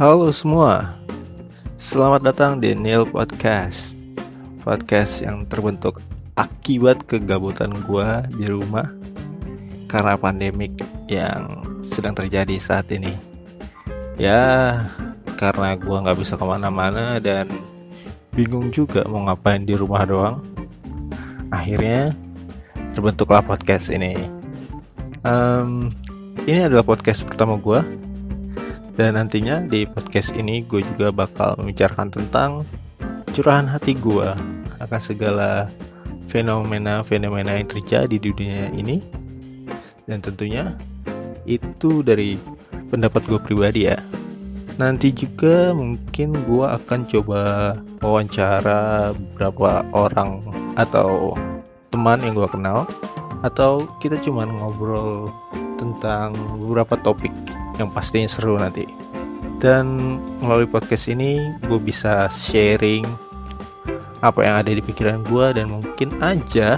Halo semua, selamat datang di Neil Podcast. Podcast yang terbentuk akibat kegabutan gua di rumah Karena pandemik yang sedang terjadi saat ini. Ya, karena gua nggak bisa ke mana-mana dan bingung juga mau ngapain di rumah doang. Akhirnya terbentuklah podcast ini. Um, Ini adalah podcast pertama gua dan nantinya di podcast ini gue juga bakal membicarakan tentang curahan hati gue akan segala fenomena-fenomena yang terjadi di dunia ini. Dan tentunya itu dari pendapat gue pribadi ya. Nanti juga mungkin gue akan coba wawancara beberapa orang atau teman yang gue kenal atau kita cuma ngobrol tentang beberapa topik yang pastinya seru nanti. Dan melalui podcast ini gue bisa sharing apa yang ada di pikiran gue dan mungkin aja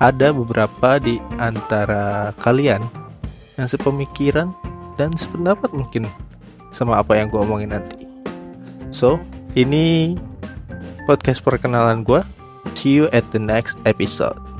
ada beberapa di antara kalian yang sepemikiran dan sependapat mungkin sama apa yang gue omongin nanti. So, ini podcast perkenalan gue. See you at the next episode.